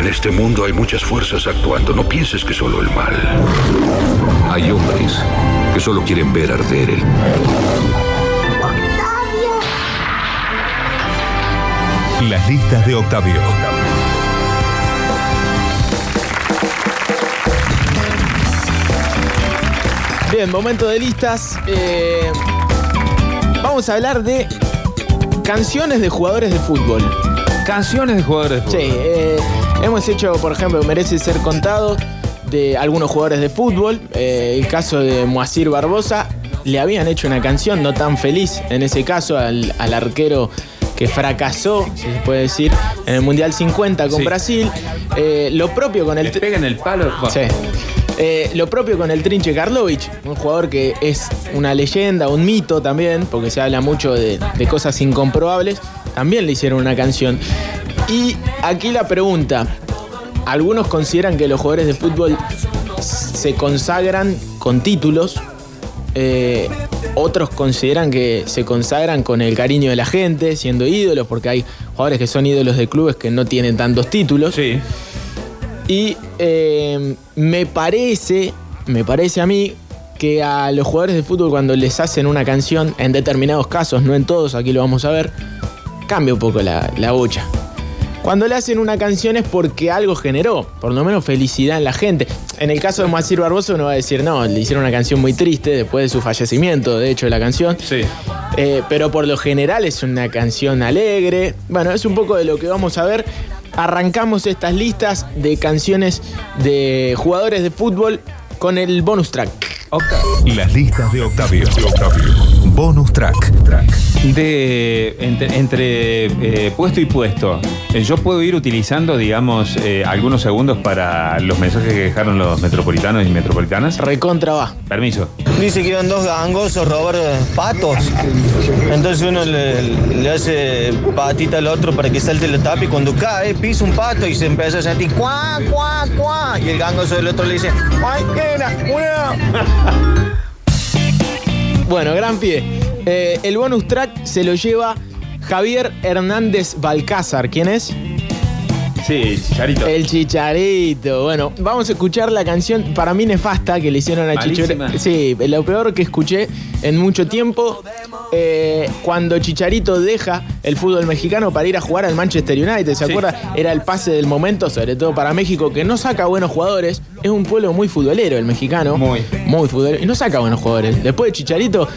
En este mundo hay muchas fuerzas actuando. No pienses que solo el mal. Hay hombres que solo quieren ver arder el Las listas de Octavio. Bien, momento de listas. Eh, vamos a hablar de canciones de jugadores de fútbol. Canciones de jugadores de Sí, fútbol. eh, hemos hecho, por ejemplo, merece ser contado de algunos jugadores de fútbol. Eh, el caso de Moacir Barbosa, le habían hecho una canción no tan feliz, en ese caso, al, al arquero que fracasó, si se puede decir, en el Mundial 50 con Sí. Brasil. Eh, lo propio con el... Les pegan el palo. Sí. Eh, lo propio con el Trinche Karlovich, un jugador que es una leyenda, un mito también, porque se habla mucho de, de cosas incomprobables. También le hicieron una canción. Y aquí la pregunta: algunos consideran que los jugadores de fútbol se consagran con títulos. eh, otros consideran que se consagran con el cariño de la gente, siendo ídolos, porque hay jugadores que son ídolos de clubes que no tienen tantos títulos. Sí. Y eh, me parece, me parece a mí que a los jugadores de fútbol cuando les hacen una canción, en determinados casos, no en todos, aquí lo vamos a ver, cambia un poco la, la bocha. Cuando le hacen una canción es porque algo generó, por lo menos felicidad en la gente. En el caso de Moacir Barbosa uno va a decir, no, le hicieron una canción muy triste después de su fallecimiento, de hecho, de la canción. Sí. Eh, pero por lo general es una canción alegre. Bueno, es un poco de lo que vamos a ver. Arrancamos estas listas de canciones de jugadores de fútbol con el bonus track. Las listas de Octavio. Bonus track. De entre, entre, eh, puesto y puesto, eh, yo puedo ir utilizando, digamos, eh, algunos segundos para los mensajes que dejaron los metropolitanos y metropolitanas. Recontra va. Permiso. Dice que iban dos gangosos a robar patos. Entonces uno le, le hace patita al otro para que salte la tapa y cuando cae pisa un pato y se empieza a sentir cuá, cuá, cuá. Y el gangoso del otro le dice, ¡ay, qué era! ¡Una! Bueno, gran pie. Eh, el bonus track se lo lleva Javier Hernández Balcázar. ¿Quién es? Sí, Chicharito. El Chicharito. Bueno, vamos a escuchar la canción para mí nefasta que le hicieron a. Chicharito. Sí, lo peor que escuché en mucho tiempo. eh, cuando Chicharito deja el fútbol mexicano para ir a jugar al Manchester United, ¿se Sí. acuerda? Era el pase del momento, sobre todo para México, que no saca buenos jugadores. Es un pueblo muy futbolero el mexicano. Muy. Muy futbolero. Y no saca buenos jugadores. Después de Chicharito,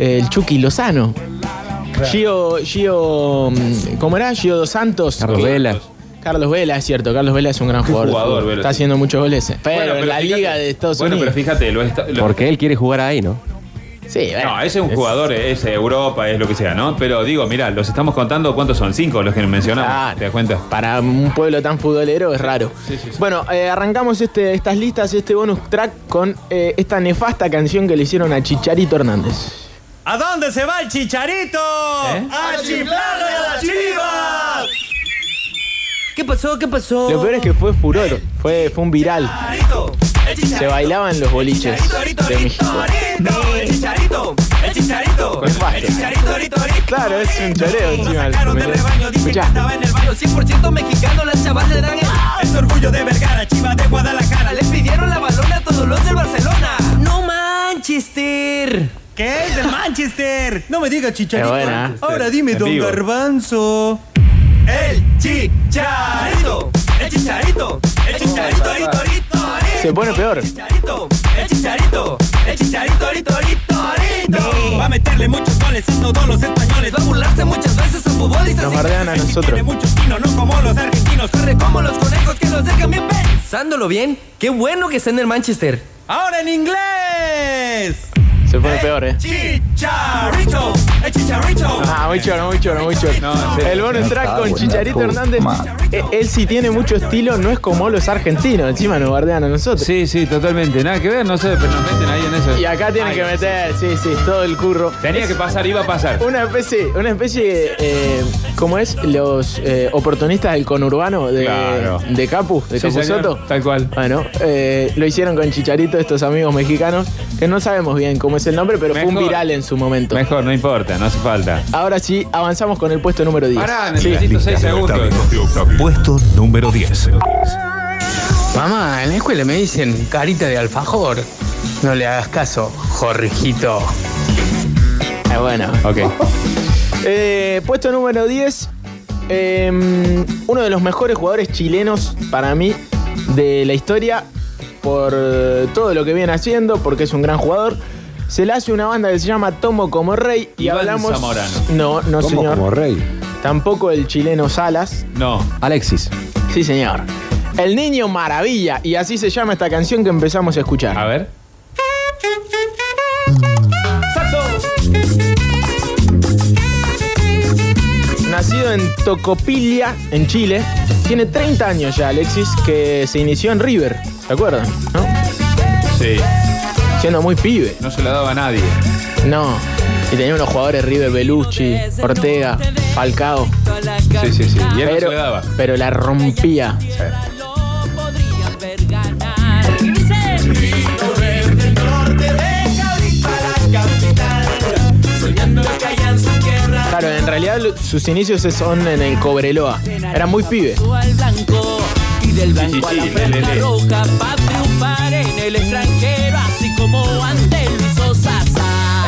eh, el Chucky Lozano. Gio, Gio, mm, ¿cómo era? Gio Dos Santos. Carlos Vela. Carlos Vela, es cierto. Carlos Vela es un gran jugador. Vela, Está sí. haciendo muchos goles. Pero, Bueno, en la fíjate- Liga de Estados Bueno, Unidos. pero fíjate, lo está- lo- Porque él quiere jugar ahí, ¿no? sí, bueno, No, ese es un jugador, es Europa, es lo que sea, ¿no? Pero digo, mira, los estamos contando, ¿cuántos son? Cinco los que mencionamos. Claro. ¿Te das cuenta? Para un pueblo tan futbolero es raro. Bueno, eh, arrancamos este, estas listas, este bonus track con eh, esta nefasta canción que le hicieron a Chicharito Hernández. ¿A dónde se va el chicharito? ¿Eh? ¡A chiflarle a la chiva! ¿Qué pasó? ¿Qué pasó? Lo peor es que fue furor, fue, fue un viral. Se bailaba en los boliches de México. El chicharito, el chicharito, el chicharito, rito, rito. Claro, es un choreo encima. Sacaron del rebaño, dicen que Escuchá. estaba en el baño 100% mexicano, las chavas le dan el... Es orgullo de Vergara, chiva de Guadalajara. Le pidieron la balona a todos los del Barcelona. ¡No Manchester! ¿Qué es del Manchester? No me digas chicharito. Buena. Ahora dime, don vivo. Garbanzo. El chicharito, el chicharito, el chicharito, rito, rito, Se pone peor. chicharito, el chicharito, el chicharito, rito. Va a meterle muchos goles a todos los españoles. Va a burlarse muchas veces a futbolistas Nos y bardean a Tiene nosotros. muchos kilos, no como los argentinos. corre como los conejos que los dejan bien pensándolo bien. Qué bueno que está en el Manchester. Ahora en inglés. Se pone peor, eh. Chicharito, el chicharito. Ah, muy choro, muy choro, muy choro. el bonus track con Chicharito Hernández. eh, Él sí tiene mucho estilo, no es como los argentinos. Encima nos guardean a nosotros. Sí, sí, totalmente. Nada que ver, no sé, pero nos meten ahí en eso. Y acá tienen Ay, que meter, sí, sí, todo el curro. Tenía que pasar, iba a pasar. Una especie, una especie, eh, ¿cómo es? Los eh, oportunistas del conurbano de, Claro. de Capu, de Sí, Capu señor, Soto. Tal cual. Bueno, eh, lo hicieron con Chicharito estos amigos mexicanos, que no sabemos bien cómo es el nombre, pero fue un viral en su momento. Mejor, no importa, no hace falta. Ahora sí, avanzamos con el puesto número 10. Pará, necesito seis de segundos. Octavio. Puesto número 10. Mamá, en la escuela me dicen carita de alfajor. No le hagas caso, Jorgito. Ah, bueno. Ok. Eh, puesto número 10. eh, uno de los mejores jugadores chilenos para mí de la historia por eh, todo lo que viene haciendo, porque es un gran jugador. Se le hace una banda que se llama Tomo como Rey y Iván hablamos. Zamorano. No, no ¿Cómo señor. como rey? Tampoco el chileno Salas. No. Alexis. Sí, señor. El niño maravilla. Y así se llama esta canción que empezamos a escuchar. A ver. Nacido en Tocopilla, en Chile. Tiene 30 años ya, Alexis, que se inició en River. ¿Se acuerdan? ¿No? Sí. Siendo muy pibe. No se la daba a nadie. No. Y tenía unos jugadores River, Belucci, Ortega, Falcao. Sí, sí, sí. Y él no se Pero, la daba. pero la rompía. Sí. Claro, en realidad sus inicios son en el Cobreloa. Era muy pibe. sí, sí, como ante Luis.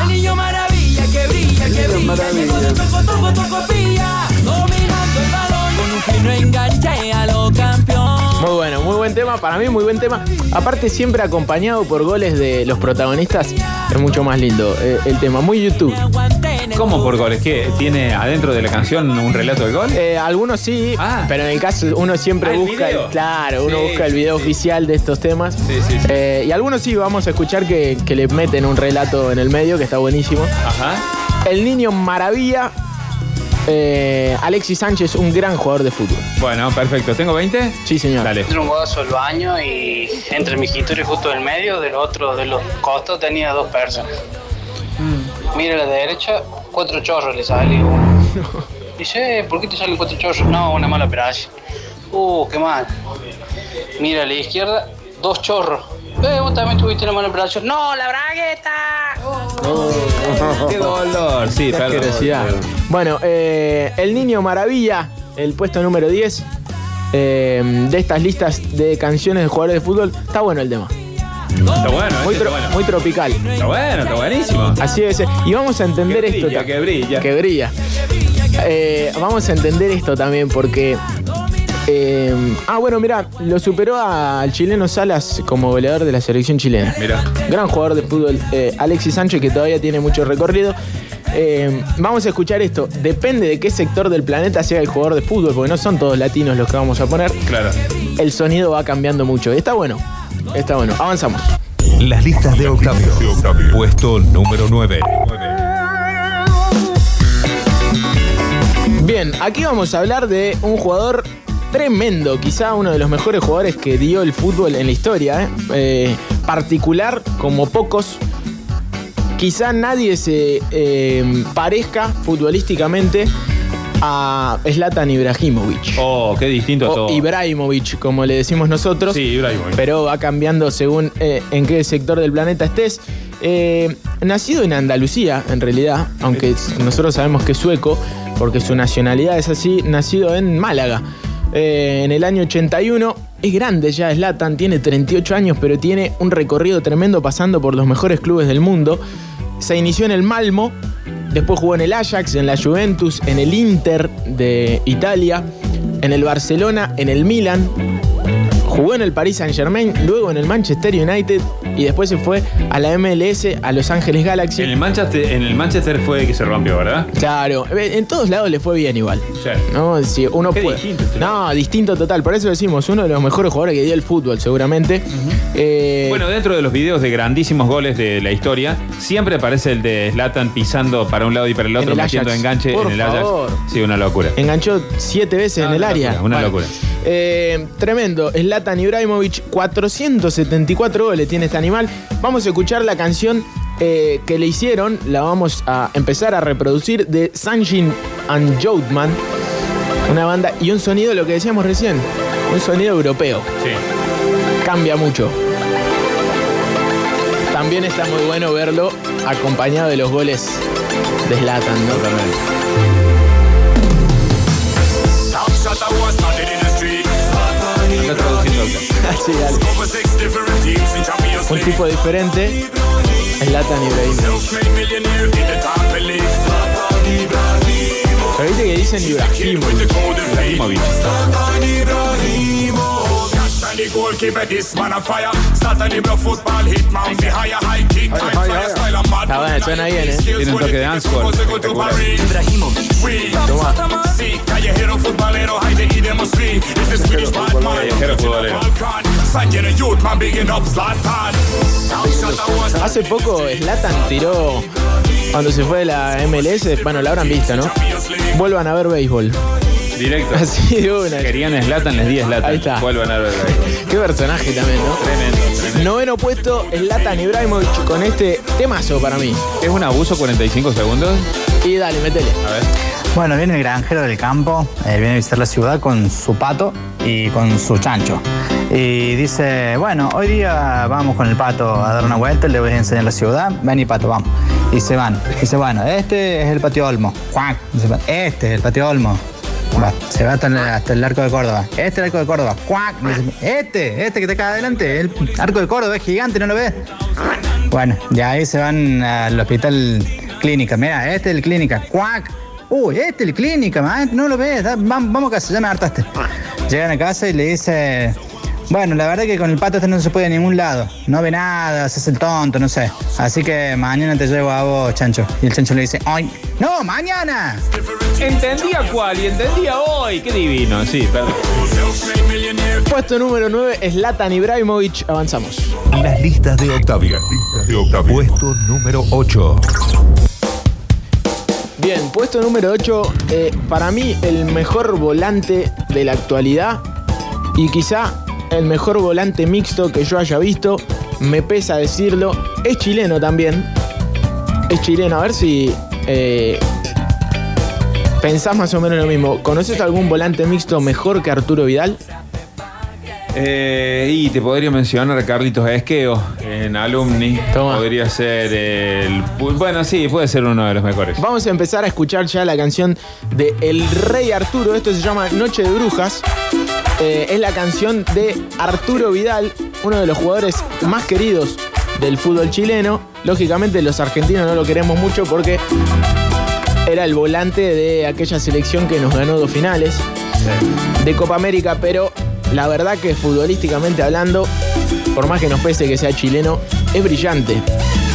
El niño maravilla que brilla, que brilla, llegó de toco, toco, tocopilla, dominando el balón con un fino enganche a lo campeón. Muy bueno, muy buen tema. Para mí, muy buen tema. Aparte, siempre acompañado por goles de los protagonistas. Es mucho más lindo eh, el tema. Muy YouTube. ¿Cómo por goles? ¿Qué? ¿Tiene adentro de la canción un relato de gol? Eh, algunos sí, Ah. pero en el caso uno siempre Ah, ¿el busca, video? claro, uno Sí, busca el video sí. oficial de estos temas. Sí, sí, sí. Eh, y algunos sí vamos a escuchar que, que le meten un relato en el medio que está buenísimo. Ajá. El niño maravilla. eh, Alexis Sánchez, un gran jugador de fútbol. Bueno, perfecto. ¿Tengo 20? Sí, señor. Dale. Entré un gozo al baño y entre mi escritorio justo del medio, del otro de los costados tenía dos personas. Mira a la derecha, cuatro chorros le sale uno. Dice, "Eh, ¿por qué te salen cuatro chorros? No, una mala operación. Uh, qué mal. Mira a la izquierda, dos chorros. Eh, vos también tuviste una mala operación. No, la bragueta. ¡Qué dolor! Sí, Qué asquerosidad. Bueno, eh, el niño maravilla, el puesto número 10 eh, de estas listas de canciones de jugadores de fútbol. Está bueno el tema. Está bueno, Muy, este tro- está bueno. muy tropical. Está bueno, está buenísimo. Así es. Y vamos a entender Que esto. brilla, ta- que brilla. Que brilla. Eh, vamos a entender esto también porque. eh, ah, bueno, mira, lo superó al chileno Salas como goleador de la selección chilena. Mira. Gran jugador de fútbol, eh, Alexis Sánchez, que todavía tiene mucho recorrido. Eh, vamos a escuchar esto. Depende de qué sector del planeta sea el jugador de fútbol, porque no son todos latinos los que vamos a poner. Claro. El sonido va cambiando mucho. Está bueno. Está bueno. Avanzamos. Las listas de Octavio. Puesto número 9. Bien, aquí vamos a hablar de un jugador tremendo, quizá uno de los mejores jugadores que dio el fútbol en la historia, ¿eh? Eh, particular como pocos. Quizá nadie se eh, parezca futbolísticamente a Zlatan Ibrahimovic. Oh, qué distinto O todo. Ibrahimovic, como le decimos nosotros. Sí, Ibrahimovic. Pero va cambiando según eh, en qué sector del planeta estés. Eh, nacido en Andalucía, en realidad, aunque nosotros sabemos que es sueco, porque su nacionalidad es así, nacido en Málaga. Eh, en el año 81, es grande ya, Zlatan, tiene 38 años, pero tiene un recorrido tremendo pasando por los mejores clubes del mundo. Se inició en el Malmo, después jugó en el Ajax, en la Juventus, en el Inter de Italia, en el Barcelona, en el Milan, Jugó en el Paris Saint Germain, luego en el Manchester United y después se fue a la MLS, a Los Ángeles Galaxy. En el Manchester, en el Manchester fue que se rompió, ¿verdad? Claro, en todos lados le fue bien igual. Sí. ¿no? Si uno Qué puede- distinto No, distinto total. Por eso decimos, uno de los mejores jugadores que dio el fútbol, seguramente. Eh, Bueno, dentro de los videos de grandísimos goles de la historia, siempre aparece el de Zlatan pisando para un lado y para el otro, el metiendo Ajax. enganche Por en el Ajax. favor. Sí, una locura. enganchó siete veces Ah, en el una área. locura, una locura. eh, tremendo. Zlatan Ibrahimovic, 474 goles tiene este animal. Vamos a escuchar la canción eh, que le hicieron. La vamos a empezar a reproducir de Sanjin and Joutman. Una banda y un sonido, lo que decíamos recién, un sonido europeo. Sí. Cambia mucho. También está muy bueno verlo acompañado de los goles de Zlatan, ¿no? dale. Un tipo diferente, Zlatan Ibrahimovic. Pero viste que dicen Ibrahimovic. Ibrahimovic. Está bueno, suena bien, ¿eh? Tiene un toque de dancehall. espectacular. Callejero futbolero. Hace poco Zlatan tiró, cuando se fue de la MLS, bueno, la habrán visto, ¿no? Vuelvan a ver béisbol. Directo. Así de una. Querían Slatan, les di Slatan. Ahí está. Vuelvan a ver. Qué personaje también, ¿no? Tremendo, tremendo. Noveno puesto, Zlatan Ibrahimovic con este temazo para mí. ¿Es un abuso 45 segundos? Y dale, métele. A ver. Bueno, viene el granjero del campo, eh, viene a visitar la ciudad con su pato y con su chancho. Y dice, bueno, hoy día vamos con el pato a dar una vuelta, le voy a enseñar la ciudad. Ven y pato, vamos. Y se van. Dice, bueno, este es el patio Olmo. Este es el patio Olmo. Va, se va hasta el, arco de Córdoba. Este es el arco de Córdoba. Cuac. Este, este que te acá adelante. El arco de Córdoba es gigante, ¿no lo ves? Bueno, de ahí se van al hospital clínica. Mira, este es el clínica. Cuac. Uy, este es el clínica, man. No lo ves. Da- vam- Vamos a casa, ya me hartaste. Llegan a casa y le dice. Bueno, la verdad que con el pato este no se puede a ningún lado. No ve nada, se hace el tonto, no sé. Así que mañana te llevo a vos, chancho. Y el chancho le dice, ¡ay! ¡No, mañana! Entendía cuál y entendía hoy. Qué divino. Sí, perdón. Puesto número 9, Zlatan Ibrahimovic. Avanzamos. Las listas de Octavio. Puesto número 8. Bien, puesto número 8, para mí el mejor volante de la actualidad y quizá el mejor volante mixto que yo haya visto, me pesa decirlo, es chileno también, es chileno, a ver si eh, pensás más o menos lo mismo. ¿Conoces algún volante mixto mejor que Arturo Vidal? Eh, y te podría mencionar a Carlitos Esqueo en Alumni. Toma. Podría ser el. Bueno, sí, puede ser uno de los mejores. Vamos a empezar a escuchar ya la canción de El Rey Arturo. Esto se llama Noche de Brujas. Eh, es la canción de Arturo Vidal, uno de los jugadores más queridos del fútbol chileno. Lógicamente los argentinos no lo queremos mucho porque era el volante de aquella selección que nos ganó dos finales de Copa América, pero la verdad que futbolísticamente hablando, por más que nos pese que sea chileno, es brillante.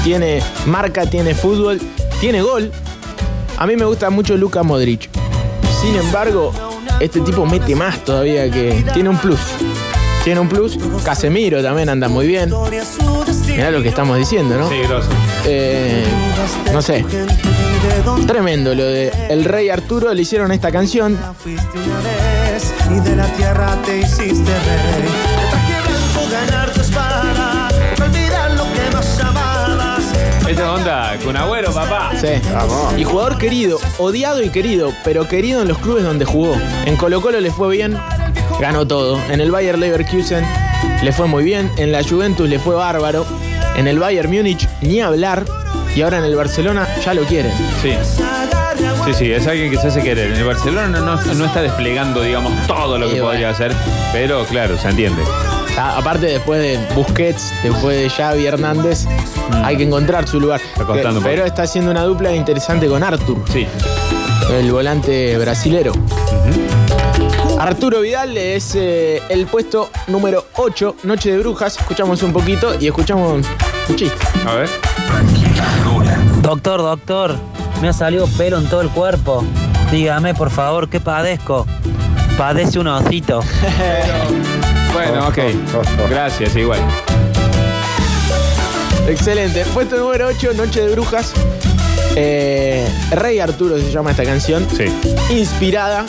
Tiene marca, tiene fútbol, tiene gol. A mí me gusta mucho Luka Modric. Sin embargo, este tipo mete más todavía que tiene un plus. Tiene un plus. Casemiro también anda muy bien. Mirá lo que estamos diciendo, ¿no? Sí, grosso. Eh, no sé. Tremendo lo de El Rey Arturo. Le hicieron esta canción. Fuiste una vez y de la tierra te hiciste rey. Con Agüero, papá. Sí. Y jugador querido, odiado y querido, pero querido en los clubes donde jugó. En Colo Colo le fue bien, ganó todo. En el Bayer Leverkusen le fue muy bien. En la Juventus le fue bárbaro. En el Bayern Múnich ni hablar. Y ahora en el Barcelona ya lo quieren. Sí. Sí, sí, es alguien que se hace querer. En el Barcelona no, no- no está desplegando, digamos, todo lo que Y podría hacer, pero claro, se entiende. A- aparte después de Busquets, después de Xavi Hernández, hay que encontrar su lugar. pero está haciendo una dupla interesante con Artur. Sí. el volante brasilero. Arturo Vidal es eh, el puesto número 8, Noche de Brujas. Escuchamos un poquito y escuchamos un chiste. A ver. Doctor, doctor, me ha salido pelo en todo el cuerpo. Dígame, por favor, ¿qué padezco? Padece un osito. Bueno, ok. Gracias, igual. Excelente. Puesto número 8, Noche de Brujas. Eh, Rey Arturo se llama esta canción. Sí. Inspirada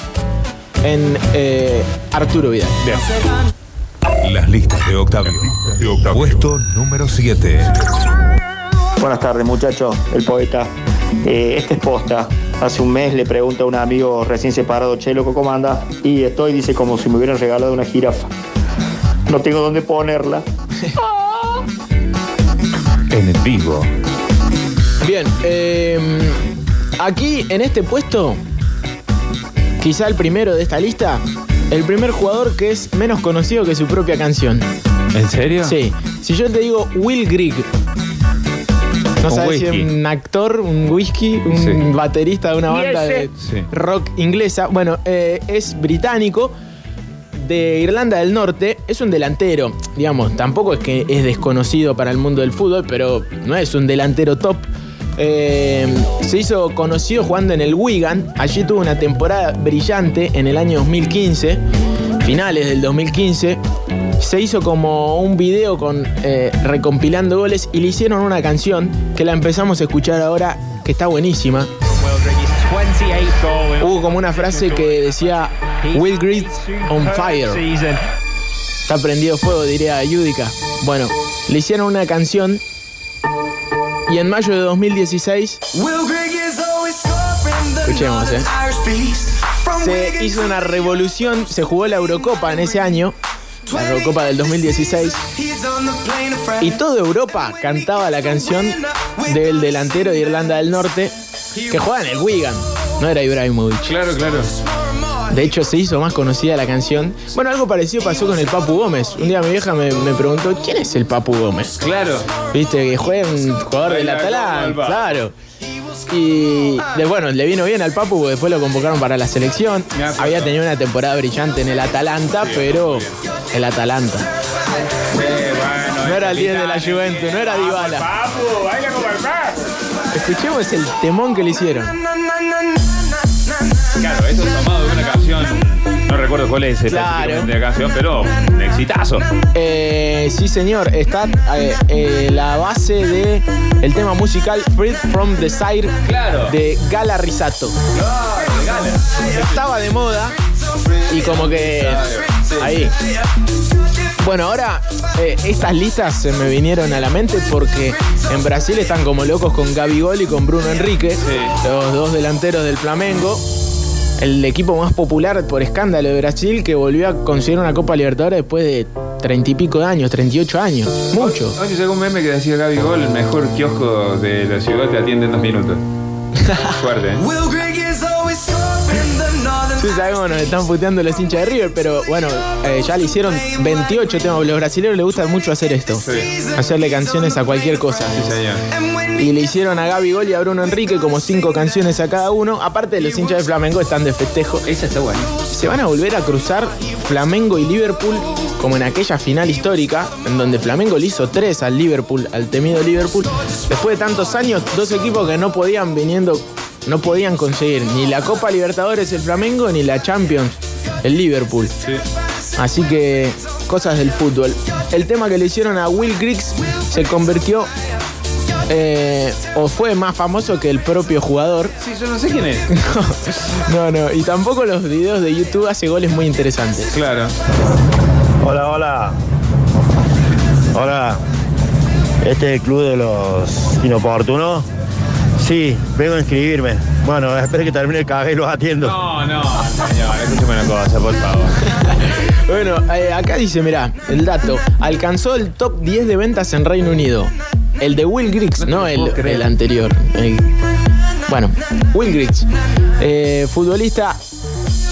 en eh, Arturo Vidal. Bien. Las listas de Octavio. Puesto número 7. Buenas tardes, muchachos. El poeta. Eh, este es posta. Hace un mes le pregunta a un amigo recién separado, Chelo, ¿cómo anda? Y estoy, dice, como si me hubieran regalado una jirafa. No tengo dónde ponerla. En vivo. Bien, eh, aquí en este puesto, quizá el primero de esta lista, el primer jugador que es menos conocido que su propia canción. ¿En serio? Sí. Si yo te digo Will Grigg, no Un sabes si es un actor, un whisky, un Sí. baterista de una ¿Y banda de Sí. rock inglesa. Bueno, eh, es británico de Irlanda del Norte, es un delantero, digamos, tampoco es que es desconocido para el mundo del fútbol, pero no es un delantero top. Eh, se hizo conocido jugando en el Wigan, allí tuvo una temporada brillante en el año 2015, finales del 2015. Se hizo como un video con eh, recompilando goles y le hicieron una canción que la empezamos a escuchar ahora, que está buenísima. Hubo como una frase que decía Will Griggs on fire. Está prendido fuego, diría Yudica. Bueno, le hicieron una canción y en mayo de 2016 Escuchemos, eh. se hizo una revolución, se jugó la Eurocopa en ese año, la Eurocopa del 2016, y toda Europa cantaba la canción del delantero de Irlanda del Norte que juega en el Wigan, no era Ibrahimovic. Claro, claro. De hecho, se hizo más conocida la canción. Bueno, algo parecido pasó con el Papu Gómez. Un día mi vieja me, me preguntó, ¿quién es el Papu Gómez? Claro. Viste, que juega un jugador del Atalanta, claro. Y de- bueno, le vino bien al Papu porque después lo convocaron para la selección. Había tenido una temporada brillante en el Atalanta, pero el Atalanta. No era el 10 de la Juventus, no era Dybala. Papu, baila Papu. Escuchemos el temón que le hicieron. Claro, esto es tomado de una canción. No recuerdo cuál es Claro. la canción, pero un exitazo. Eh, sí, señor, está eh, eh, la base de el tema musical Freed from Desire Claro. de Gala Risato. Estaba de moda y como que ahí. Bueno, ahora eh, estas listas se me vinieron a la mente porque en Brasil están como locos con Gabigol y con Bruno Enrique, los dos delanteros del Flamengo. El equipo más popular por escándalo de Brasil que volvió a conseguir una Copa Libertadores después de treinta y pico de años, 38 años. Mucho. Hoy llegó un meme que decía Gaby Gol, el mejor kiosco de la ciudad te atiende en dos minutos. Fuerte, ¿eh? Sí, sabemos, nos están puteando los hinchas de River, pero bueno, eh, ya le hicieron 28 temas. Los brasileños les gusta mucho hacer esto. Hacerle canciones a cualquier cosa. Sí, señor. Y le hicieron a Gaby Gol y a Bruno Enrique como cinco canciones a cada uno. Aparte, los hinchas de Flamengo están de festejo. Esa está buena. Se van a volver a cruzar Flamengo y Liverpool como en aquella final histórica, en donde Flamengo le hizo tres al Liverpool, al temido Liverpool. Después de tantos años, dos equipos que no podían viniendo, no podían conseguir ni la Copa Libertadores el Flamengo ni la Champions el Liverpool. Así que cosas del fútbol. El tema que le hicieron a Will Griggs se convirtió eh, o fue más famoso que el propio jugador. Sí, yo no sé quién es. No, no, y tampoco los videos de YouTube hace goles muy interesantes. Claro. Hola, hola. Hola. ¿Este es el club de los inoportunos? Sí, vengo a inscribirme. Bueno, espero que termine el café y los atiendo. No, no, señor, escúcheme una cosa, por favor. Bueno, eh, acá dice, mirá, el dato. Alcanzó el top 10 de ventas en Reino Unido. El de Will Griggs, no el, el anterior. El- bueno, Will Griggs. eh, futbolista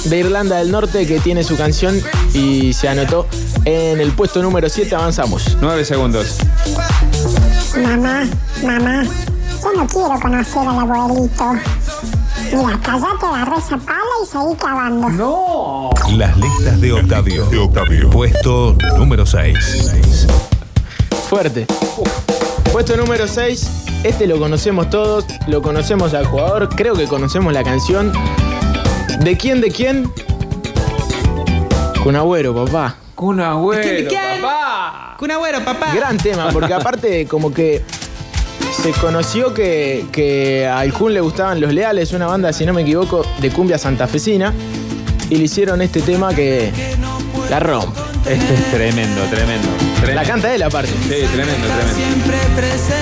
de Irlanda del Norte que tiene su canción y se anotó en el puesto número 7. Avanzamos. Nueve segundos. Mamá, mamá, no quiero conocer al abuelito. Mira, callate, agarré esa pala y seguí cavando. ¡No! Las listas de Octavio. De Octavio. Puesto número 6. Fuerte. Puesto número 6. Este lo conocemos todos. Lo conocemos al jugador. Creo que conocemos la canción. ¿De quién? ¿De quién? Kun Agüero, papá. Kun Agüero, papá. Kun Agüero, papá. Gran tema, porque aparte como que se conoció que, que al Kun le gustaban Los Leales, una banda, si no me equivoco, de cumbia santafesina. Y le hicieron este tema que la rompe. Este es tremendo, tremendo. La canta él aparte. Sí, tremendo, tremendo.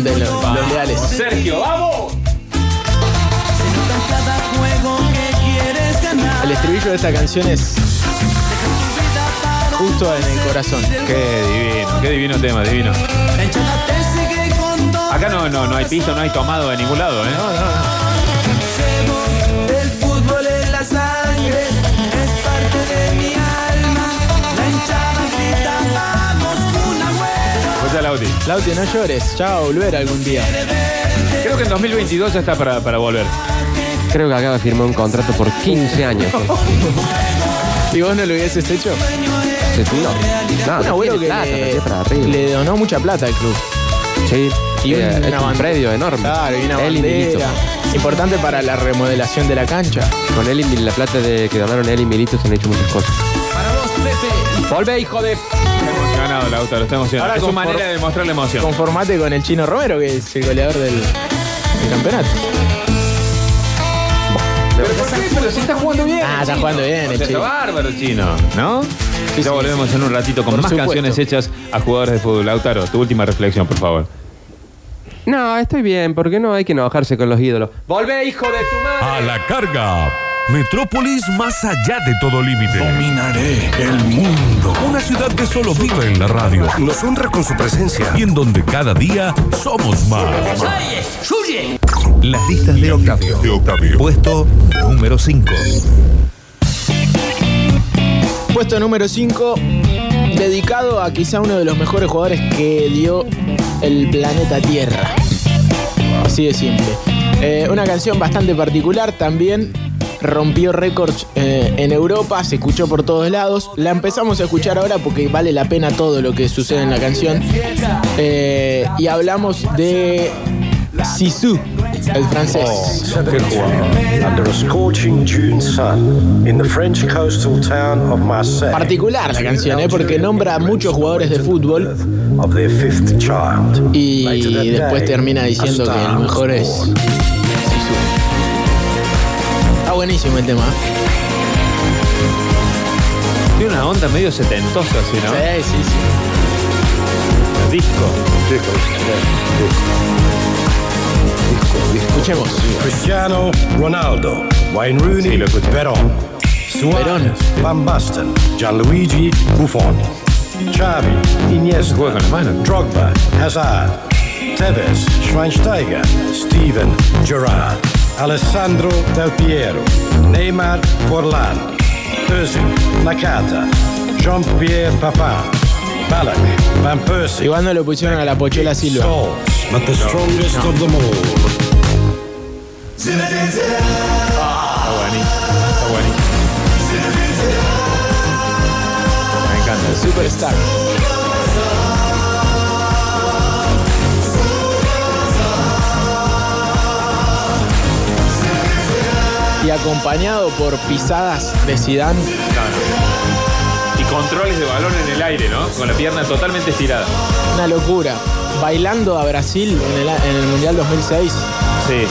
los, leales. Sergio, vamos. El estribillo de esta canción es justo en el corazón. Qué divino, qué divino tema, divino. Acá no, no, no hay piso, no hay tomado de ningún lado, ¿eh? Escucha, Lauti. No llores, ya va a volver algún día. Creo que en 2022 ya está para, para volver. Creo que acaba de firmar un contrato por 15 años. ¿Y vos no lo hubieses hecho? Se tiró. No, un no abuelo tiene que plata, le, pero es para arriba. le donó mucha plata al club. Sí. Y Eh, una es un predio enorme. Claro, y una Él y Milito. bandera. Importante para la remodelación de la cancha. Con él y Mil- la plata de, que donaron él y Milito se han hecho muchas cosas. Para vos, Pepe. Volve, hijo de. Está emocionado, Lautaro, está emocionado. Ahora es su conform- manera de demostrar la emoción. Conformate con el Chino Romero, que es el goleador del, del campeonato. ¿Pero por qué? Pero si está jugando bien. Ah, está jugando bien, el Está chino. bárbaro, chino, ¿no? Sí, ya sí. volvemos en un ratito con Por más supuesto. canciones hechas a jugadores de fútbol. Lautaro, tu última reflexión, por favor. No, estoy bien, porque no hay que enojarse con los ídolos. Volve, hijo de tu madre. A la carga. Metrópolis más allá de todo límite. Dominaré el mundo. Una ciudad que solo vive en la radio. Nos honra con su presencia. Y en donde cada día somos más. ¡Suye! Las listas de Octavio. De Octavio. Puesto número 5. Puesto número 5, dedicado a quizá uno de los mejores jugadores que dio el planeta Tierra. Así de simple. Eh, una canción bastante particular también. Rompió récords eh, en Europa, se escuchó por todos lados. La empezamos a escuchar ahora porque vale la pena todo lo que sucede en la canción. Eh, y hablamos de Sisu, el francés. Under a scorching June sun in the French coastal town of Marseille. Particular la canción, ¿eh? porque nombra a muchos jugadores de fútbol y después termina diciendo que el mejor es. Está buenísimo el tema. Tiene una onda medio setentosa, así, ¿no? Sí, sí, sí. Disco. Escuchemos. Cristiano Ronaldo, Wayne Rooney, Verón, Suárez, Van Basten, Gianluigi Buffon, Xavi, Iniesta, Drogba, Hazard, Tevez, Schweinsteiger, Steven Gerrard, Alessandro Del Piero, Neymar Forlan, Özil, Nakata, Jean-Pierre Papin, Ballack, Van Persie, Igual no lo pusieron a la Pochela Silva. but the strongest of them all. Está buenísimo. Está buenísimo. Me encanta. Superstar. Y acompañado por pisadas de Zidane. Y controles de balón en el aire, ¿no? Con la pierna totalmente estirada. Una locura. Bailando a Brasil en el, en el Mundial 2006. Sí.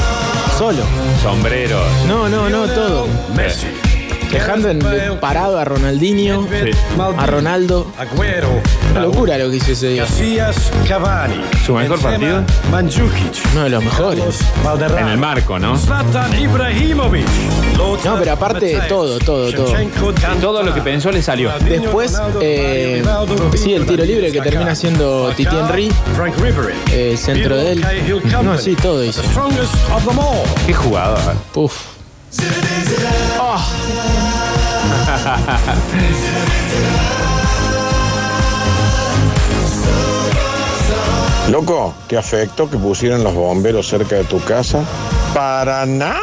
Solo. Sombreros. No, no, no, todo. Messi. Dejando en parado a Ronaldinho, Sí. a Ronaldo. Agüero, Una locura lo que hizo ese día. Casillas, Cavani, ¿Su mejor Benzema, partido? Mandzukic, Uno de los mejores. Valderrama, En el marco, ¿no? Zlatan Ibrahimovic, No, pero aparte todo, todo, todo. Y todo lo que pensó le salió. Después, eh, sí, el tiro libre que termina siendo Titi Henry, eh, centro de él. No, sí, todo hizo. Qué jugador. Puf. Ah, Loco, ¿te afectó que pusieran los bomberos cerca de tu casa? Para nada.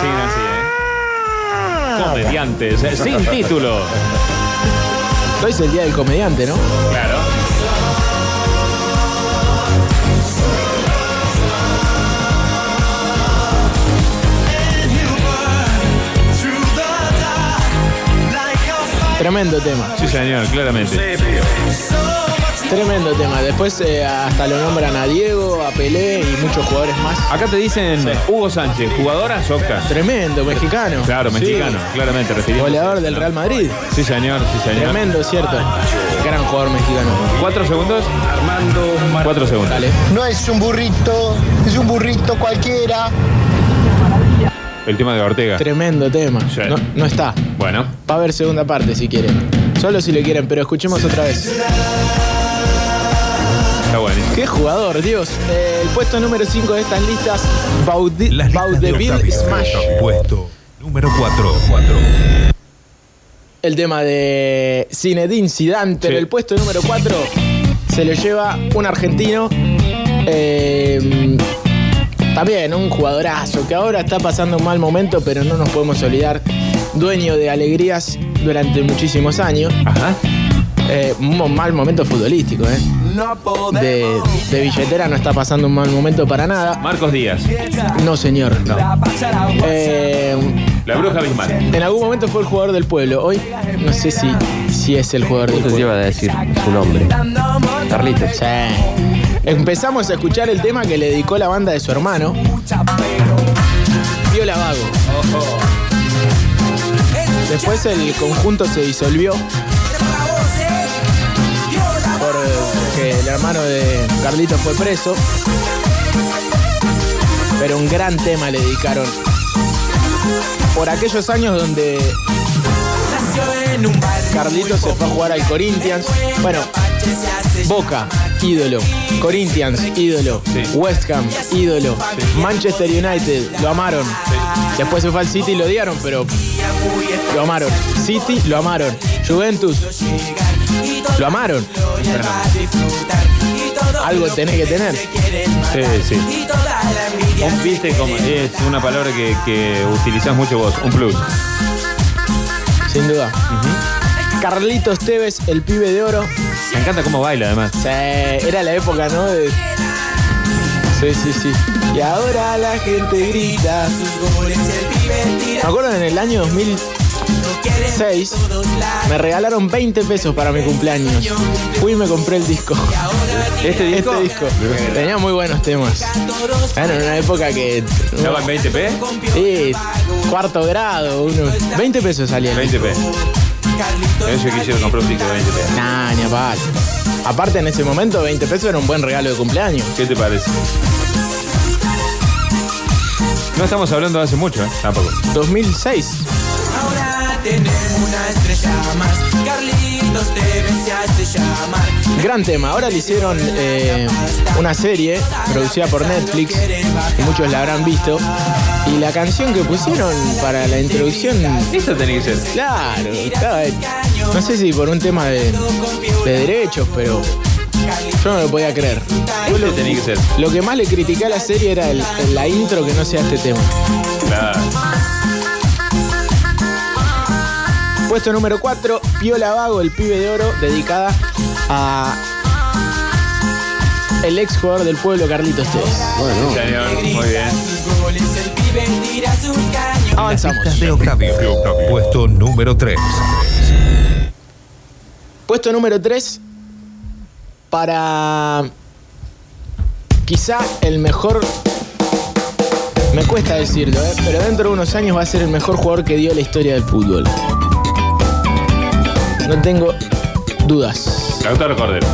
Siguen así, ¿eh? Comediantes, eh, sin título. hoy es el día del comediante, ¿no? Claro. Tremendo tema. Sí, señor, claramente. Tremendo tema. Después eh, hasta lo nombran a Diego, a Pelé y muchos jugadores más. Acá te dicen Hugo Sánchez, jugadora Soca. Tremendo, mexicano. Claro, Sí. mexicano, claramente refiriendo. Goleador del Real Madrid. Sí, señor, sí, señor. Tremendo, cierto. Gran jugador mexicano. ¿Cuatro segundos? Armando Cuatro segundos. Dale. No es un burrito, es un burrito cualquiera. El tema de Ortega. Tremendo tema. Sí. No, no está. Bueno. Va a haber segunda parte si quieren. Solo si le quieren, pero escuchemos otra vez. Está bueno. Qué jugador, Dios. Eh, el puesto número 5 de estas listas, Baudi- Las listas de. Smash. Puesto número 4. El tema de Zinedine Zidane, pero Sí. el puesto número 4 se lo lleva un argentino. eh, también un jugadorazo que ahora está pasando un mal momento, pero no nos podemos olvidar. Dueño de alegrías durante muchísimos años. Ajá. Eh, un mal momento futbolístico, ¿eh? De, de billetera no está pasando un mal momento para nada. Marcos Díaz. No, señor. Eh, La bruja abismal. en algún momento fue el jugador del pueblo. Hoy no sé si, si es el jugador del te pueblo. iba a decir su nombre. Carlitos. Sí. Empezamos a escuchar el tema que le dedicó la banda de su hermano. Viola Vago. Después el conjunto se disolvió. Porque el hermano de Carlito fue preso. Pero un gran tema le dedicaron. Por aquellos años donde Carlito se fue a jugar al Corinthians. Bueno, Boca, ídolo. Corinthians, ídolo. West Ham, ídolo. Manchester United, lo amaron. Después se fue al City y lo odiaron, pero lo amaron. City, lo amaron. Juventus, lo amaron. Algo tenés que tener. Sí, sí. Un viste como es una palabra que, que utilizás mucho vos, un plus. Sin duda. Carlitos Tevez, el pibe de oro. Me encanta cómo baila además. Sí, era la época, ¿no? De- Sí, sí, sí. Y ahora la gente grita. Me acuerdo en el año 2006 me regalaron 20 pesos para mi cumpleaños. Fui y me compré el disco. ¿Este disco? Este disco. Tenía muy buenos temas. Bueno, en una época que. ¿Estaba en 20p? Sí, cuarto grado, uno. 20 pesos salía. el 20p. Yo quisiera comprar un disco de 20p. Nah, ni aparte. Aparte, en ese momento, 20 pesos era un buen regalo de cumpleaños. ¿Qué te parece? No estamos hablando de hace mucho, ¿eh? Tampoco. 2006. Ahora tenemos una estrella más. Carlitos Tevez se hace llamar. Gran tema. Ahora le hicieron eh, una serie producida por Netflix. Y muchos la habrán visto. Y la canción que pusieron para la introducción. Eso tenía que ser. Claro, estaba- no sé si por un tema de, de derechos, pero yo no lo podía creer. Eso lo, tenía que ser. lo que más le critiqué a la serie era el- la intro que no sea este tema. Claro. Puesto número 4, Piola Vago, el pibe de oro, dedicada a el ex jugador del pueblo, Carlitos Tevez. Sí, señor. Muy bien. Avanzamos. De Octavio. Puesto número 3. Puesto número 3 para quizá el mejor, me cuesta decirlo, ¿eh? pero dentro de unos años va a ser el mejor jugador que dio la historia del fútbol. No tengo dudas. Lautaro Cordero.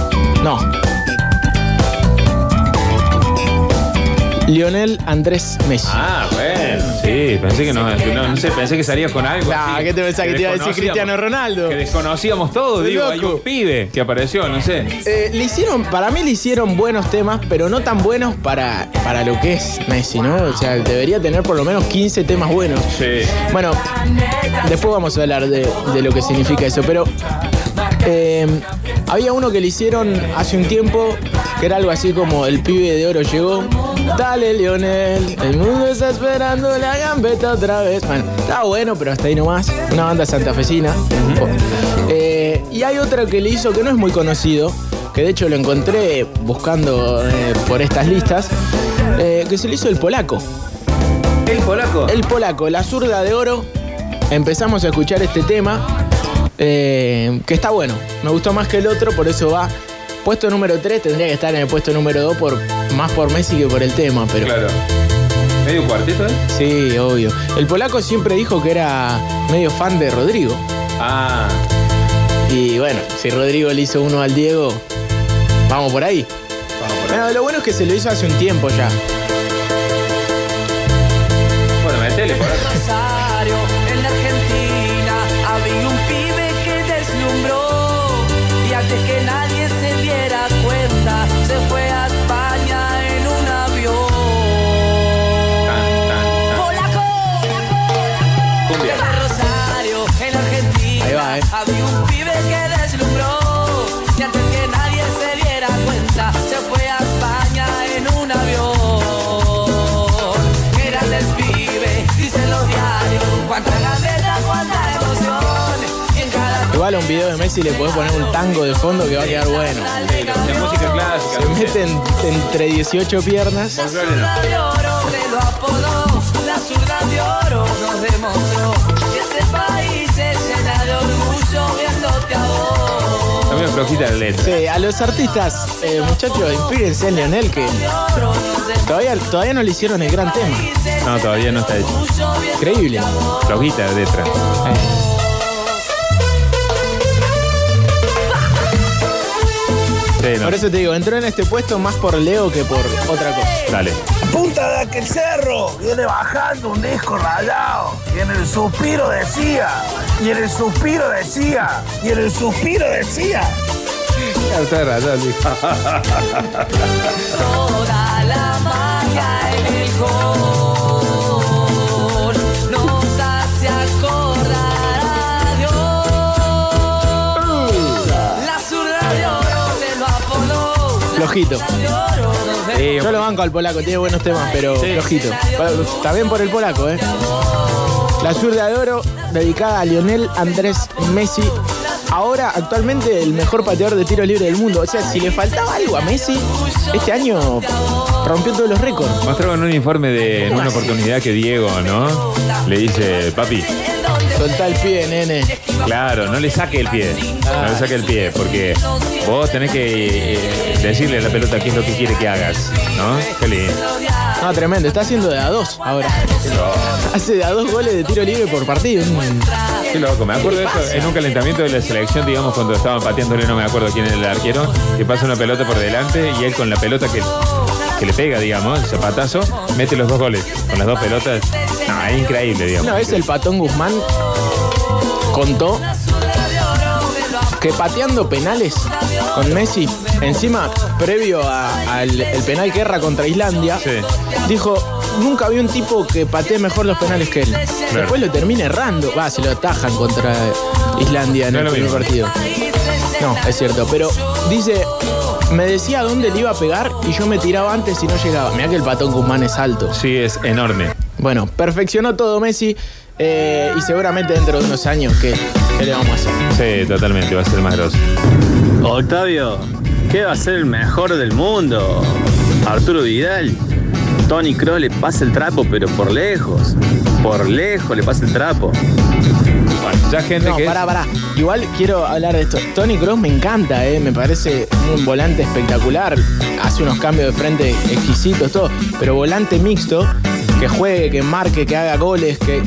No. Lionel Andrés Messi. Ah, bueno, sí, pensé que no, no, no sé, pensé que salías con algo. Ah, así, ¿qué te pensás que te iba a decir Cristiano Ronaldo? Que desconocíamos todo, digo, hay un pibe que apareció, no sé. Eh, le hicieron, para mí le hicieron buenos temas, pero no tan buenos para, para lo que es Messi, ¿no? O sea, debería tener por lo menos 15 temas buenos. Sí. Bueno, después vamos a hablar de, de lo que significa eso, pero eh, había uno que le hicieron hace un tiempo, que era algo así como el pibe de oro llegó. Dale, Lionel, el mundo está esperando la gambeta otra vez. Bueno, estaba bueno, pero hasta ahí nomás. Una banda santafesina. Eh, y hay otra que le hizo que no es muy conocido, que de hecho lo encontré buscando eh, por estas listas, eh, que se le hizo el polaco. ¿El polaco? El polaco, la zurda de oro. Empezamos a escuchar este tema, eh, que está bueno. Me gustó más que el otro, por eso va. Puesto número 3 tendría que estar en el puesto número 2 por, más por Messi que por el tema, pero. Claro. ¿Medio cuarteto, eh? Sí, obvio. El polaco siempre dijo que era medio fan de Rodrigo. Ah, Y bueno, si Rodrigo le hizo uno al Diego, vamos por ahí. vamos por ahí. Bueno, lo bueno es que se lo hizo hace un tiempo ya. Bueno, metele, polaco. Rosario, un video de Messi le podés poner un tango de fondo que va a quedar bueno. De música clásica. Se meten entre 18 piernas. zurda de oro me lo apodó, la zurda de oro nos demostró que este país se llena de orgullo viéndote a vos. Bien flojita la letra. Sí, a los artistas, eh, muchachos, inspírense en Lionel que todavía, todavía no le hicieron el gran tema. No, todavía no está hecho. Increíble. Flojita la letra. Sí, no. Por eso te digo, entró en este puesto más por Leo que por otra cosa. Dale. Punta de aquel cerro viene bajando un disco rayado y en el suspiro decía, y en el suspiro decía, y en el suspiro decía. Está rayado. Toda la magia en el Flojito. Sí, Yo lo banco al polaco, tiene buenos temas, pero flojito. Está bien por el polaco, ¿eh? La zurda de oro, dedicada a Lionel Andrés Messi. Ahora, actualmente, el mejor pateador de tiro libre del mundo. O sea, si le faltaba algo a Messi, este año rompió todos los récords. Mostraron un informe de en una oportunidad que Diego, ¿no? Le dice, papi, Soltá el pie, nene. claro, no le saque el pie. No le saque el pie, porque vos tenés que eh, decirle a la pelota qué es lo que quiere que hagas, ¿no? Qué lindo. No, tremendo. Está haciendo de a dos ahora. Hace de a dos goles de tiro libre por partido. Qué loco, me acuerdo de eso en un calentamiento de la selección, digamos, cuando estaban pateándole, no me acuerdo quién era el arquero, que pasa una pelota por delante y él con la pelota que, que le pega, digamos, el zapatazo, mete los dos goles. Con las dos pelotas. No, es increíble, digamos. Una vez el patón Guzmán contó que pateando penales con Messi, encima, previo al el penal guerra contra Islandia, dijo, nunca vi un tipo que patee mejor los penales que él. Después lo termina errando. Va, se lo atajan contra Islandia en No el primer mismo. partido. No, es cierto, pero dice, me decía dónde le iba a pegar y yo me tiraba antes y no llegaba. Mira que el patón Guzmán es alto. Sí, es enorme. Bueno, perfeccionó todo Messi eh, y seguramente dentro de unos años, ¿qué, qué le vamos a hacer? Sí, totalmente, va a ser más grosso. Octavio, ¿qué va a ser el mejor del mundo? Arturo Vidal. Tony Kroos le pasa el trapo, pero por lejos. Por lejos le pasa el trapo. Bueno, ya gente No, que. pará, pará. Igual quiero hablar de esto. Tony Cross me encanta, eh, me parece un volante espectacular. Hace unos cambios de frente exquisitos, todo. Pero volante mixto, que juegue, que marque, que haga goles, que.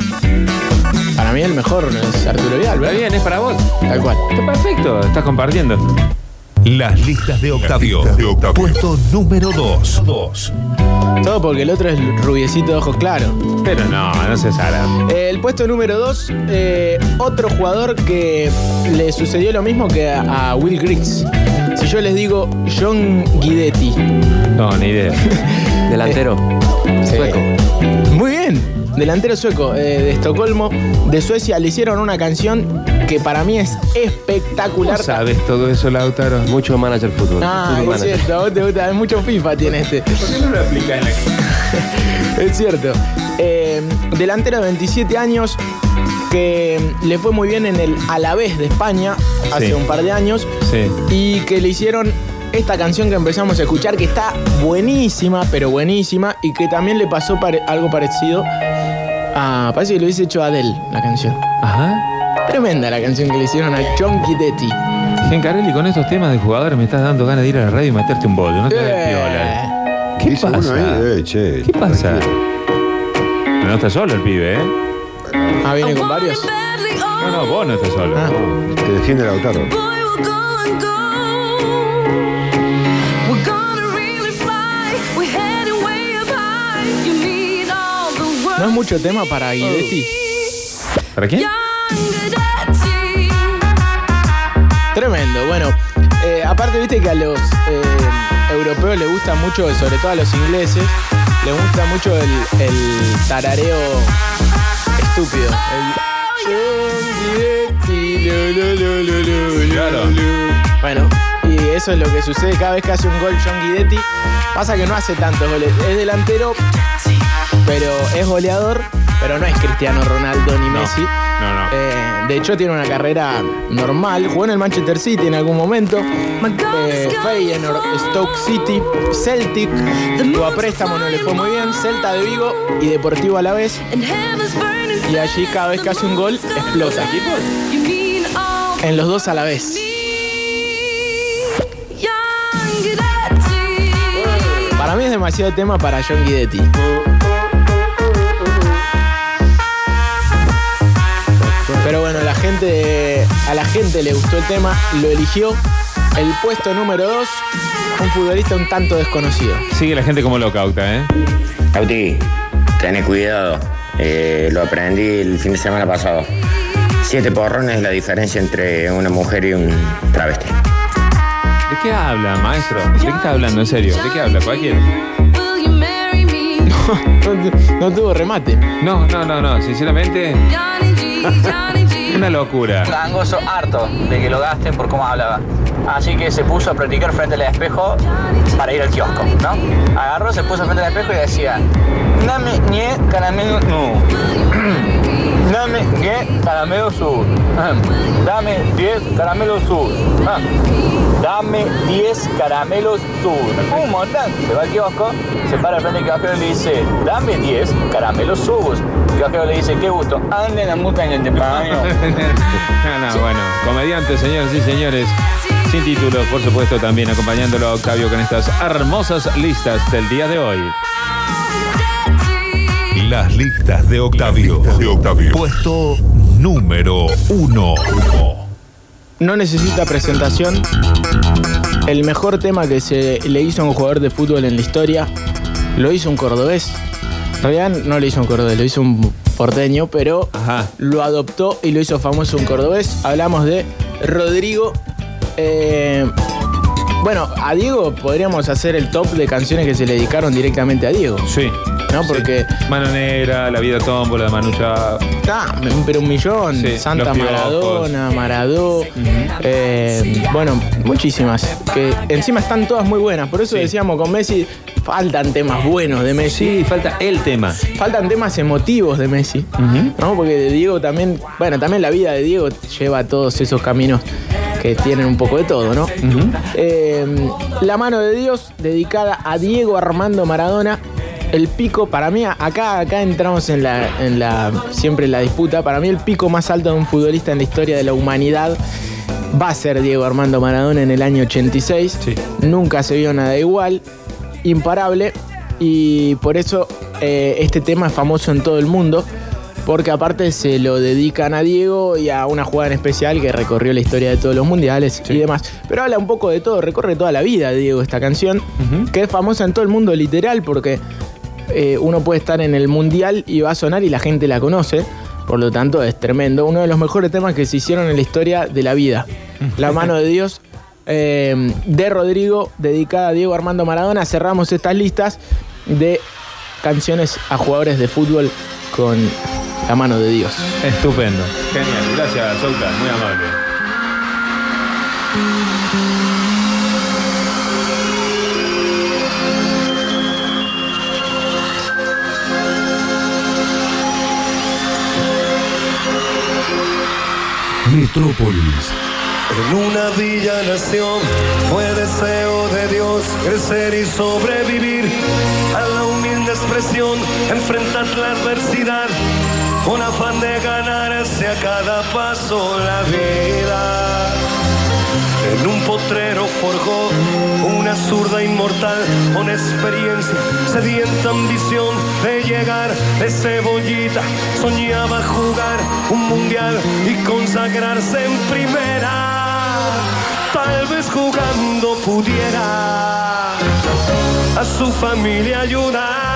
Para mí el mejor es Arturo Vidal, Está ¿verdad? bien, es para vos. Tal cual. Está perfecto, estás compartiendo. Las listas de Octavio. Puesto número 2. 2. Todo porque el otro es rubiecito de ojos claros. Pero no, no se sala. Eh, el puesto número 2, otro jugador que le sucedió lo mismo que a, a Will Griggs. Si yo les digo John Guidetti. No, ni idea. Delantero. Sueco. Delantero sueco eh, de Estocolmo, de Suecia, le hicieron una canción que para mí es espectacular. ¿Cómo sabes todo eso, Lautaro? Mucho manager fútbol. Ah, Fútbol es manager. cierto, a vos te gusta, mucho FIFA tiene este. ¿Por qué no lo aplicas en la Es cierto. Eh, delantero de 27 años que le fue muy bien en el Alavés de España hace Sí. un par de años Sí. y que le hicieron esta canción que empezamos a escuchar que está buenísima, pero buenísima y que también le pasó pare- algo parecido a... Parece que lo hubiese hecho Adele, la canción. Ajá. Tremenda la canción que le hicieron a John Guidetti. Gencarelli, con estos temas de jugadores me estás dando ganas de ir a la radio y meterte un bollo. No te Eh. piola. ¿Qué Dice uno pasa? ahí, eh, che. ¿Qué pasa? Pero no está solo el pibe, ¿eh? Ah, viene con varios. No, no, vos no estás solo. Ah. Que defiende el Lautaro. Es mucho tema para Guidetti? ¿Para quién? Tremendo. Bueno, eh, aparte viste que a los eh, europeos les gusta mucho, sobre todo a los ingleses, les gusta mucho el, el tarareo estúpido. El... Claro. Bueno, y eso es lo que sucede cada vez que hace un gol John Guidetti. Pasa que no hace tantos goles. Es delantero, pero es goleador, pero no es Cristiano Ronaldo ni Messi. No, no. Eh, de hecho, tiene una carrera normal. Jugó en el Manchester City en algún momento. Eh, Feyenoord, Stoke City, Celtic. Tuvo a préstamo, no le fue muy bien. Celta de Vigo y Deportivo a la vez. Y allí cada vez que hace un gol, explota. En los dos a la vez. Para mí es demasiado tema para John Guidetti. Pero bueno, la gente, a la gente le gustó el tema, lo eligió. El puesto número 2, un futbolista un tanto desconocido. Sigue la gente como loca, Octa, ¿eh? Auti, ten cuidado. Eh, lo aprendí el fin de semana pasado. Siete porrones es la diferencia entre una mujer y un travesti. ¿De qué habla, maestro? ¿De qué está hablando, en serio? ¿De qué habla? ¿Cualquiera? No, no tuvo remate. No, no, no, no. Sinceramente, una locura. Gangoso harto de que lo gasten por cómo hablaba. Así que se puso a practicar frente al espejo para ir al kiosco, ¿no? Agarró, se puso frente al espejo y decía, dame nie caramelo no. Dame nie caramelo sur. Dame 10 caramelos sur. Ah. Dame 10 caramelos sur. Un montón. Se va al kiosco, se para frente al kiosco y le dice, dame 10 caramelos sur. El kiosquero le dice, qué gusto. Anden a muca en el temaño. No, no, bueno, comediante, señores y señores. Sin título, por supuesto, también acompañándolo a Octavio con estas hermosas listas del día de hoy. Las listas de Octavio. De Octavio. Puesto número uno. No necesita presentación. El mejor tema que se le hizo a un jugador de fútbol en la historia lo hizo un cordobés. En realidad no lo hizo un cordobés, lo hizo un porteño, pero lo adoptó y lo hizo famoso un cordobés. Hablamos de Rodrigo. eh, bueno, a Diego podríamos hacer el top de canciones que se le dedicaron directamente a Diego. Sí. ¿No? Porque. Mano Negra, La Vida Tómbola de Manu Chao. Ah, pero un millón. Sí, Santa Los. Maradona, Maradó. eh, bueno, muchísimas. Que encima están todas muy buenas. Por eso decíamos con Messi, faltan temas buenos de Messi. Sí, falta el tema. Faltan temas emotivos de Messi. ¿no? Porque de Diego también. Bueno, también la vida de Diego lleva todos esos caminos que tienen un poco de todo, ¿no? Eh, la mano de Dios, dedicada a Diego Armando Maradona. El pico, para mí, acá, acá entramos en la, en la. siempre en la disputa. Para mí, el pico más alto de un futbolista en la historia de la humanidad va a ser Diego Armando Maradona en el año 86. Nunca se vio nada igual. Imparable. Y por eso eh, este tema es famoso en todo el mundo. Porque aparte se lo dedican a Diego y a una jugada en especial que recorrió la historia de todos los mundiales y demás. Pero habla un poco de todo, recorre toda la vida Diego esta canción, que es famosa en todo el mundo literal porque eh, uno puede estar en el mundial y va a sonar y la gente la conoce. Por lo tanto, es tremendo. Uno de los mejores temas que se hicieron en la historia de la vida. La mano de Dios eh, de Rodrigo, dedicada a Diego Armando Maradona. Cerramos estas listas de canciones a jugadores de fútbol con la mano de Dios. Estupendo. Genial. Gracias, Souta. Muy amable. Metrópolis. En una villa nación fue deseo de Dios crecer y sobrevivir a la humilde expresión, enfrentar la adversidad con afán de ganarse a cada paso la vida. En un potrero forjó una zurda inmortal con experiencia, sedienta ambición de llegar de cebollita. Soñaba jugar un mundial y consagrarse en primera. Tal vez jugando pudiera a su familia ayudar.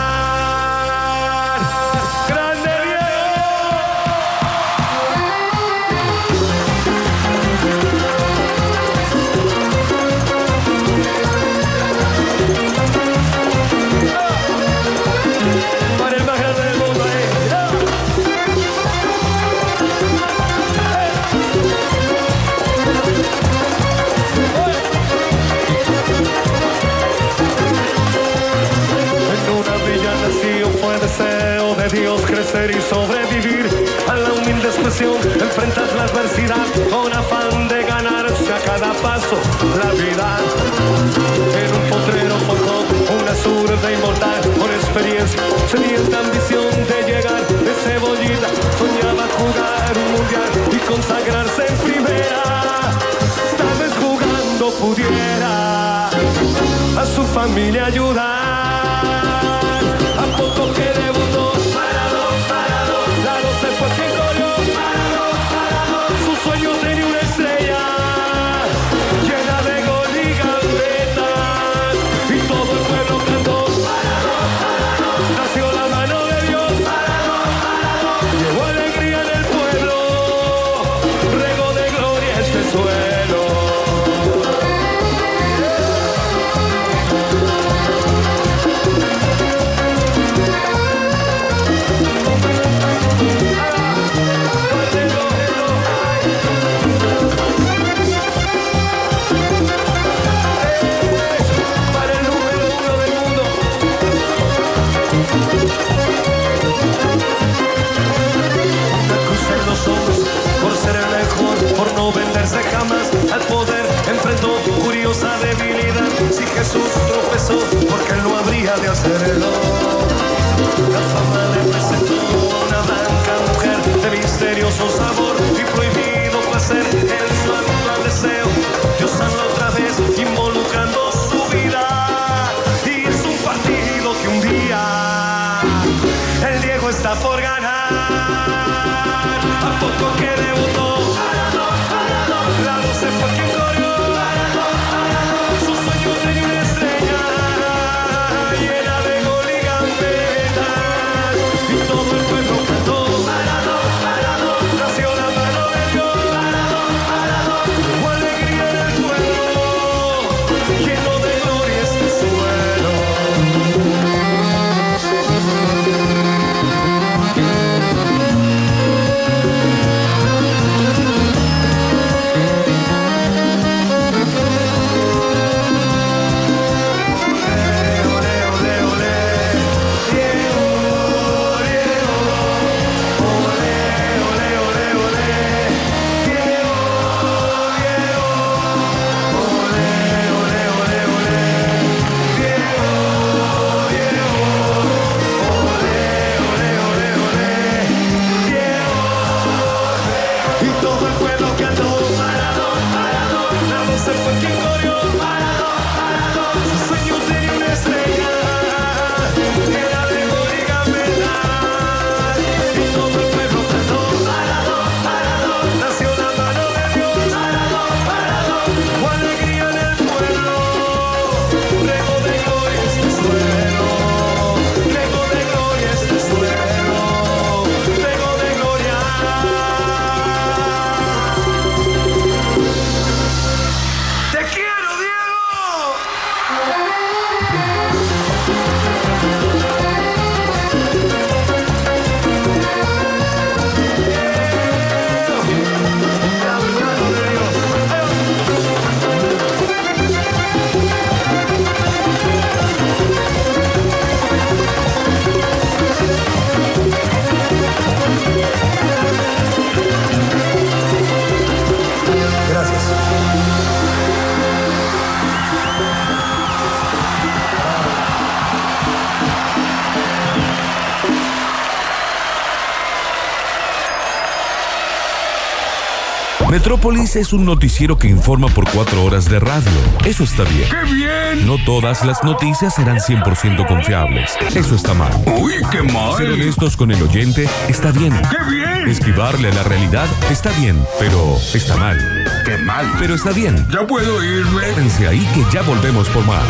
Y sobrevivir a la humilde expresión. Enfrentas la adversidad con afán de ganarse a cada paso la vida. En un potrero forjó una zurda inmortal con experiencia, sedienta ambición de llegar de cebollita. Soñaba jugar un mundial y consagrarse en primera. Tal vez jugando pudiera a su familia ayudar. De hacerlo. La fama le presentó una blanca mujer de misterioso sabor y prohibido placer en su habitual deseo. Dios otra vez involucrando su vida es un partido que un día el Diego está por ganar. A poco que Metrópolis es un noticiero que informa por cuatro horas de radio. Eso está bien. ¡Qué bien! No todas las noticias serán 100% confiables. Eso está mal. ¡Uy, qué mal! Ser honestos con el oyente está bien. ¡Qué bien! Esquivarle a la realidad está bien, pero está mal. ¡Qué mal! Pero está bien. Ya puedo irme. Quédense ahí que ya volvemos por más.